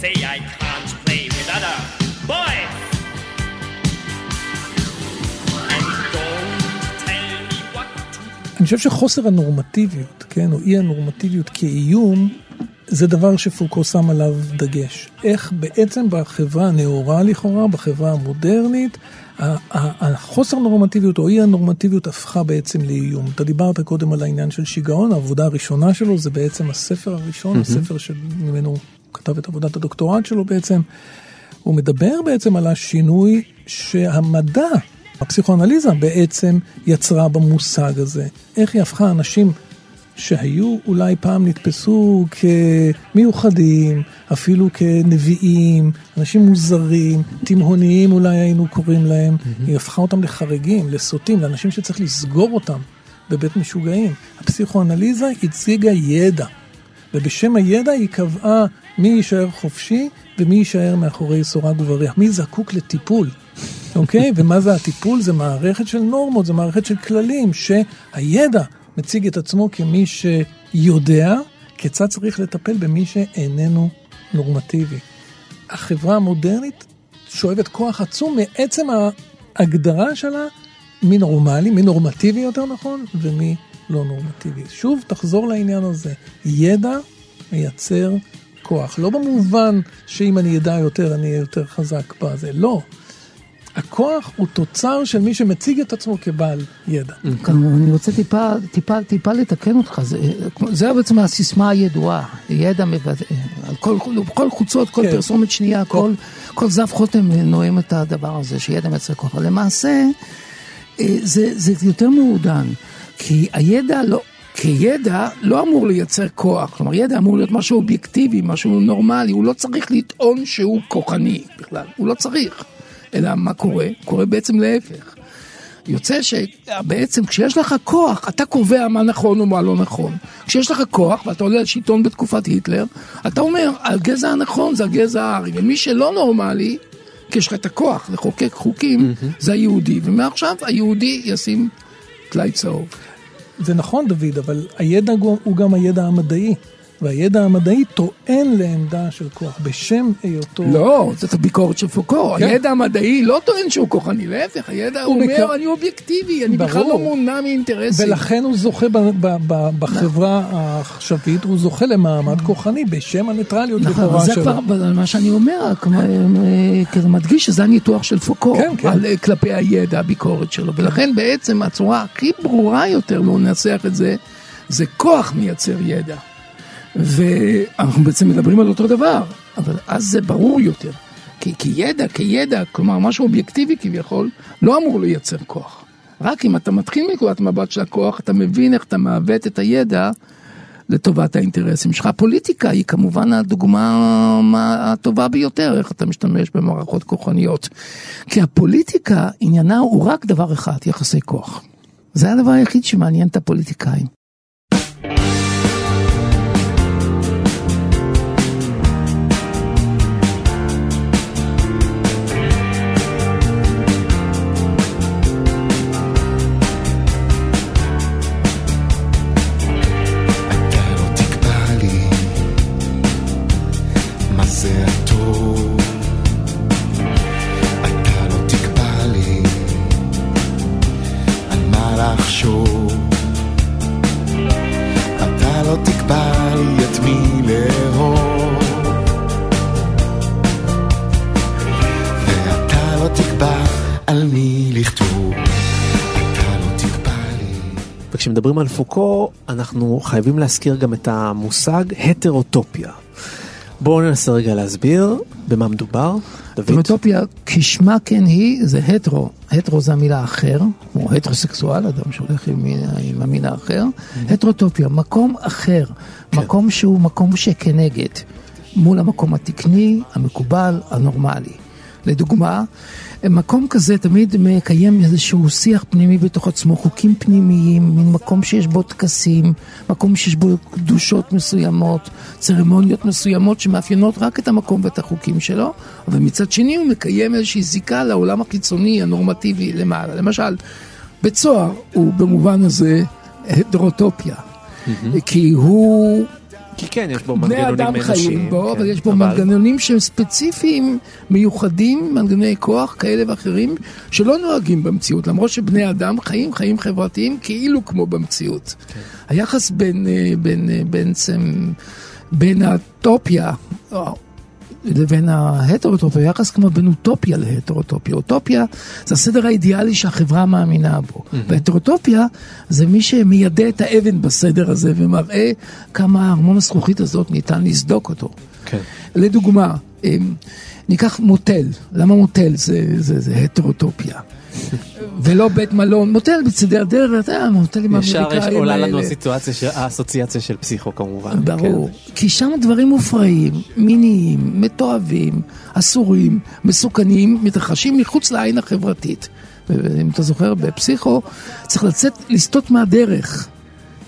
say I can't play with other boys. And don't tell me what to אני חושב שחוסר הנורמטיביות, כן, או אי הנורמטיביות כאיום, זה דבר שפוקו שם עליו דגש. איך בעצם בחברה הנאורה לכאורה, בחברה המודרנית, החוסר נורמטיביות או אי הנורמטיביות הפכה בעצם לאיום. אתה דיברת קודם על העניין של שיגעון, העבודה הראשונה שלו זה בעצם הספר הראשון, הספר שממנו כתב את עבודת הדוקטורט שלו בעצם. הוא מדבר בעצם על השינוי שהמדע, הפסיכואנליזה בעצם יצרה במושג הזה. איך היא הפכה אנשים שהיו אולי פעם נתפסו כמיוחדים, אפילו כנביאים, אנשים מוזרים, תימהוניים אולי היינו קוראים להם, mm-hmm. היא הפכה אותם לחריגים, לסוטים, לאנשים שצריך לסגור אותם בבית משוגעים. הפסיכואנליזה הציגה ידע, ובשם הידע היא קבעה מי יישאר חופשי ומי יישאר מאחורי סורג ובריח, מי זקוק לטיפול. אוקיי? ומה זה הטיפול? זה מערכת של נורמות, זה מערכת של כללים, שהידע מציג את עצמו כמי שיודע כיצד צריך לטפל במי שאיננו נורמטיבי. החברה המודרנית שואבת כוח עצום מעצם ההגדרה שלה מי נורמלי, מי נורמטיבי יותר נכון, ומי לא נורמטיבי. שוב, תחזור לעניין הזה. ידע מייצר כוח. לא במובן שאם אני אדע יותר, אני אהיה יותר חזק בזה. לא. הכוח הוא תוצר של מי שמציג את עצמו כבעל ידע. אני רוצה טיפה, טיפה, טיפה לתקן אותך, זה, זה בעצם הסיסמה הידועה, ידע מבטא, כל, כל חוצות, כל כן. פרסומת שנייה, כל, כל זב חותם נואם את הדבר הזה, שידע מייצר כוח. למעשה, אה, זה, זה יותר מעודן, כי הידע לא... כידע לא אמור לייצר כוח, כלומר ידע אמור להיות משהו אובייקטיבי, משהו נורמלי, הוא לא צריך לטעון שהוא כוחני בכלל, הוא לא צריך. אלא מה קורה? קורה בעצם להפך. יוצא שבעצם כשיש לך כוח, אתה קובע מה נכון ומה לא נכון. כשיש לך כוח, ואתה עולה על שלטון בתקופת היטלר, אתה אומר, הגזע הנכון זה הגזע הארי, ומי שלא נורמלי, כי יש לך את הכוח לחוקק חוקים, זה היהודי, ומעכשיו היהודי ישים טלאי צהוב. זה נכון, דוד, אבל הידע הוא גם הידע המדעי. והידע המדעי טוען לעמדה של כוח, בשם היותו... לא, זאת הביקורת של פוקו. כן. הידע המדעי לא טוען שהוא כוחני, להפך, הידע הוא אומר, מקר- אני אובייקטיבי, אני בכלל לא ברור. מונע מאינטרסים. ולכן הוא זוכה ב- ב- ב- בחברה העכשווית, הוא זוכה למעמד כוחני בשם הניטרליות נכון, לכאורה אבל זה שלו. כבר אבל מה שאני אומר, כמו, אה, כזה מדגיש שזה הניתוח של פוקו, כן, כן. על, אה, כלפי הידע, הביקורת שלו, ולכן בעצם הצורה הכי ברורה יותר לא לנסח את זה, זה כוח מייצר ידע. ואנחנו בעצם מדברים על אותו דבר, אבל אז זה ברור יותר. כי, כי ידע כידע, כלומר משהו אובייקטיבי כביכול, לא אמור לייצר כוח. רק אם אתה מתחיל מנקודת מבט של הכוח, אתה מבין איך אתה מעוות את הידע לטובת האינטרסים שלך. הפוליטיקה היא כמובן הדוגמה מה- הטובה ביותר, איך אתה משתמש במערכות כוחניות. כי הפוליטיקה, עניינה הוא רק דבר אחד, יחסי כוח. זה הדבר היחיד שמעניין את הפוליטיקאים. הטוב. אתה לא תקבע לי על מה לחשוב. אתה לא תקבע לי את מי לאהוב. ואתה לא תקבע על מי לכתוב. וכשמדברים על פוקו, אנחנו חייבים להזכיר גם את המושג הטרוטופיה. בואו ננסה רגע להסביר במה מדובר. דוד, דמוטופיה, כשמה כן היא, זה הטרו. הטרו זה המילה אחר, כמו הטרוסקסואל, אדם שהולך עם, עם המין האחר. הטרוטופיה, מקום אחר, מקום שהוא מקום שכנגד, מול המקום התקני, המקובל, הנורמלי. לדוגמה, מקום כזה תמיד מקיים איזשהו שיח פנימי בתוך עצמו, חוקים פנימיים, מין מקום שיש בו טקסים, מקום שיש בו קדושות מסוימות, צרמוניות מסוימות שמאפיינות רק את המקום ואת החוקים שלו, אבל מצד שני הוא מקיים איזושהי זיקה לעולם החיצוני, הנורמטיבי למעלה. למשל, בית סוהר הוא במובן הזה הטרוטופיה, כי הוא כי כן, יש בו בני מנגנונים אדם אנושיים. חיים בו, כן, אבל יש בו אבל- מנגנונים שהם ספציפיים, מיוחדים, מנגנוני כוח כאלה ואחרים, שלא נוהגים במציאות, למרות שבני אדם חיים חיים חברתיים כאילו כמו במציאות. כן. היחס בין, אה, בין, אה, בעצם, בין האטופיה, או, לבין ההטרוטופיה, יחס כמו בין אוטופיה להטרוטופיה. אוטופיה זה הסדר האידיאלי שהחברה מאמינה בו. והטרוטופיה זה מי שמיידה את האבן בסדר הזה ומראה כמה ארמון הזכוכית הזאת ניתן לסדוק אותו. כן. לדוגמה, ניקח מוטל, למה מוטל זה, זה, זה הטרוטופיה? ולא בית מלון, מוטל בצדי הדרך, אתה יודע, מוטלים ישר יש האמריקאים עולה לנו האלה. הסיטואציה של- האסוציאציה של פסיכו כמובן. ברור, כן. כי שם דברים מופרעים, מיניים, מתועבים, אסורים, מסוכנים, מתרחשים מחוץ לעין החברתית. ואם אתה זוכר, בפסיכו צריך לצאת, לסטות מהדרך.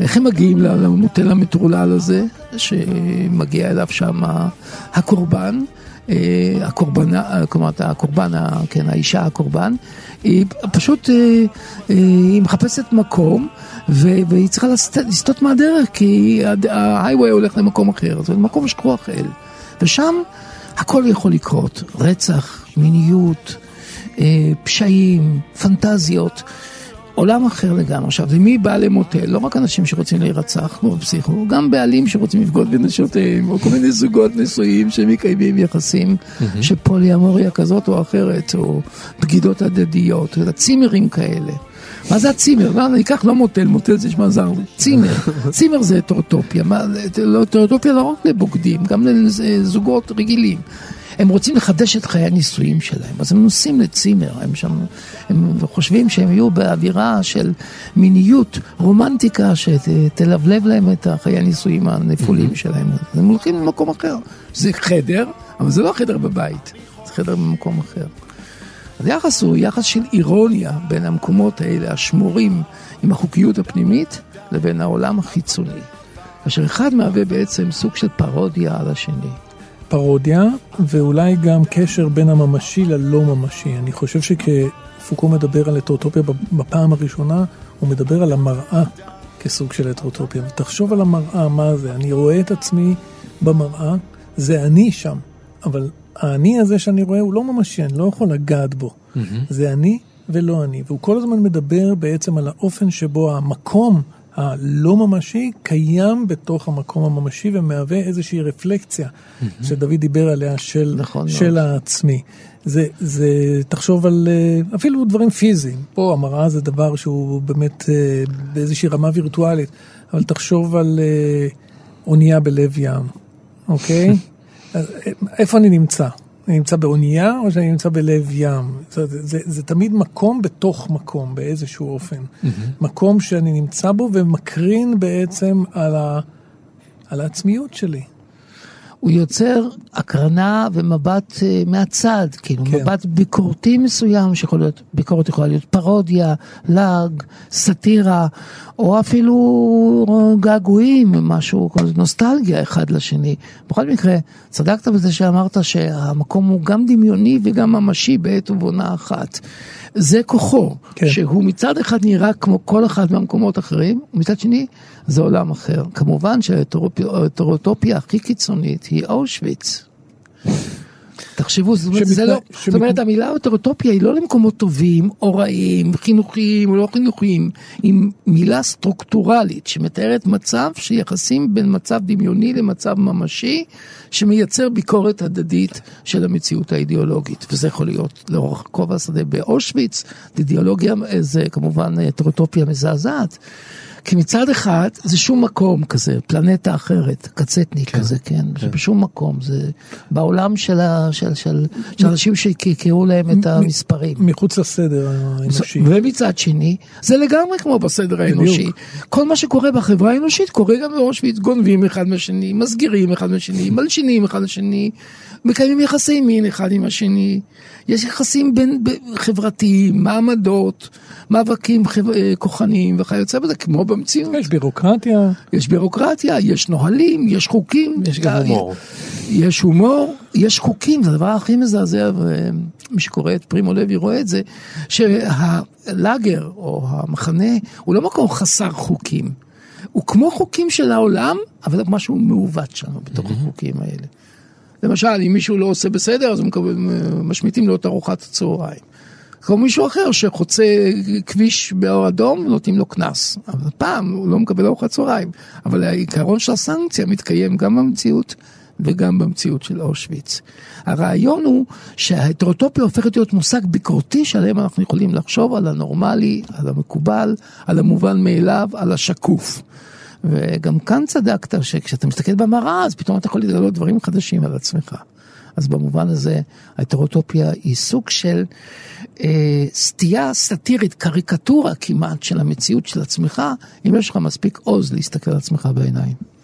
איך הם מגיעים למוטל המטרולל הזה, שמגיע אליו שם הקורבן, אה, הקורבנה, אה, כלומר, הקורבן, כן, האישה הקורבן, היא פשוט, אה, אה, היא מחפשת מקום, והיא צריכה לסט- לסטות מהדרך, כי ההייווי הולך למקום אחר, זה מקום שכוח אל. ושם הכל יכול לקרות, רצח, מיניות, פשעים, פנטזיות. עולם אחר לגמרי. עכשיו, ומי בא למוטל? לא רק אנשים שרוצים להירצח, כמו בפסיכו, גם בעלים שרוצים לבגוד בנשותיהם, או כל מיני זוגות נשואים שמקיימים יחסים של פוליאמוריה כזאת או אחרת, או בגידות הדדיות, אלא צימרים כאלה. מה זה הצימר? לא, ניקח לא מוטל, מוטל זה נשמע זר, צימר. צימר זה הטרוטופיה. מה, לא, הטרוטופיה לא רק לבוגדים, גם לזוגות רגילים. הם רוצים לחדש את חיי הנישואים שלהם, אז הם נוסעים לצימר, הם שם, הם חושבים שהם יהיו באווירה של מיניות, רומנטיקה, שתלבלב להם את חיי הנישואים הנפולים שלהם. אז הם הולכים למקום אחר. זה חדר, אבל זה לא חדר בבית, זה חדר במקום אחר. אז היחס הוא יחס של אירוניה בין המקומות האלה, השמורים עם החוקיות הפנימית, לבין העולם החיצוני. כאשר אחד מהווה בעצם סוג של פרודיה על השני. פרודיה, ואולי גם קשר בין הממשי ללא ממשי. אני חושב שכפוקו מדבר על הטרוטופיה בפעם הראשונה, הוא מדבר על המראה כסוג של הטרוטופיה. ותחשוב על המראה, מה זה? אני רואה את עצמי במראה, זה אני שם, אבל האני הזה שאני רואה הוא לא ממשי, אני לא יכול לגעת בו. Mm-hmm. זה אני ולא אני. והוא כל הזמן מדבר בעצם על האופן שבו המקום הלא ממשי קיים בתוך המקום הממשי ומהווה איזושהי רפלקציה mm-hmm. שדוד דיבר עליה של, נכון של מאוד. העצמי. זה, זה, תחשוב על אה, אפילו דברים פיזיים. פה המראה זה דבר שהוא באמת אה, באיזושהי רמה וירטואלית, אבל תחשוב על אה, אונייה בלב ים, אוקיי? איפה אני נמצא? אני נמצא באונייה או שאני נמצא בלב ים? זה, זה, זה, זה תמיד מקום בתוך מקום באיזשהו אופן. Mm-hmm. מקום שאני נמצא בו ומקרין בעצם על, ה, על העצמיות שלי. הוא יוצר הקרנה ומבט uh, מהצד, כאילו כן. כן. מבט ביקורתי מסוים, שיכול להיות, ביקורת יכולה להיות פרודיה, לעג, סאטירה, או אפילו געגועים, משהו, נוסטלגיה אחד לשני. בכל מקרה, צדקת בזה שאמרת שהמקום הוא גם דמיוני וגם ממשי בעת ובעונה אחת. זה כוחו, כן. שהוא מצד אחד נראה כמו כל אחד מהמקומות האחרים, ומצד שני זה עולם אחר. כמובן שההטרוטופיה הכי קיצונית היא אושוויץ. תחשבו, זאת אומרת, זה לא, שמתנ- זאת אומרת המילה אוטרוטופיה היא לא למקומות טובים או רעים, חינוכיים או לא חינוכיים, היא מילה סטרוקטורלית שמתארת מצב של יחסים בין מצב דמיוני למצב ממשי, שמייצר ביקורת הדדית של המציאות האידיאולוגית, וזה יכול להיות לאורך כובע השדה באושוויץ, אידיאולוגיה זה כמובן אוטרוטופיה מזעזעת. כי מצד אחד זה שום מקום כזה, פלנטה אחרת, קצטניק כן, כזה, כן, כן. בשום מקום, זה בעולם של, ה, של, של, של אנשים שקרקעו להם את המספרים. מחוץ לסדר האנושי. ומצד שני, זה לגמרי כמו בסדר האנושי. בדיוק. כל מה שקורה בחברה האנושית קורה גם באושוויץ, גונבים אחד מהשני, מסגירים אחד מהשני, מלשינים אחד לשני, מקיימים יחסי מין אחד עם השני. יש יחסים בין חברתיים, מעמדות, מאבקים חב- אה, כוחניים וכיוצא בזה, כמו ב- במציאות. יש בירוקרטיה. יש בירוקרטיה, יש נהלים, יש חוקים. יש גם הומור. יש הומור, יש חוקים, זה הדבר הכי מזעזע, ומי שקורא את פרימו לוי רואה את זה, שהלאגר או המחנה הוא לא מקום חסר חוקים. הוא כמו חוקים של העולם, אבל משהו מעוות שם בתוך החוקים האלה. למשל, אם מישהו לא עושה בסדר, אז משמיטים לו את ארוחת הצהריים. כמו מישהו אחר שחוצה כביש באור אדום, נותנים לו קנס. אבל הפעם הוא לא מקבל ארוחת צהריים. אבל העיקרון של הסנקציה מתקיים גם במציאות וגם במציאות של אושוויץ. הרעיון הוא שההטרוטופיה הופכת להיות מושג ביקורתי שעליהם אנחנו יכולים לחשוב על הנורמלי, על המקובל, על המובן מאליו, על השקוף. וגם כאן צדקת שכשאתה מסתכל במראה אז פתאום אתה יכול לגלות דברים חדשים על עצמך. אז במובן הזה ההטרוטופיה היא סוג של אה, סטייה סאטירית, קריקטורה כמעט של המציאות של עצמך, אם יש לך מספיק עוז להסתכל על עצמך בעיניים.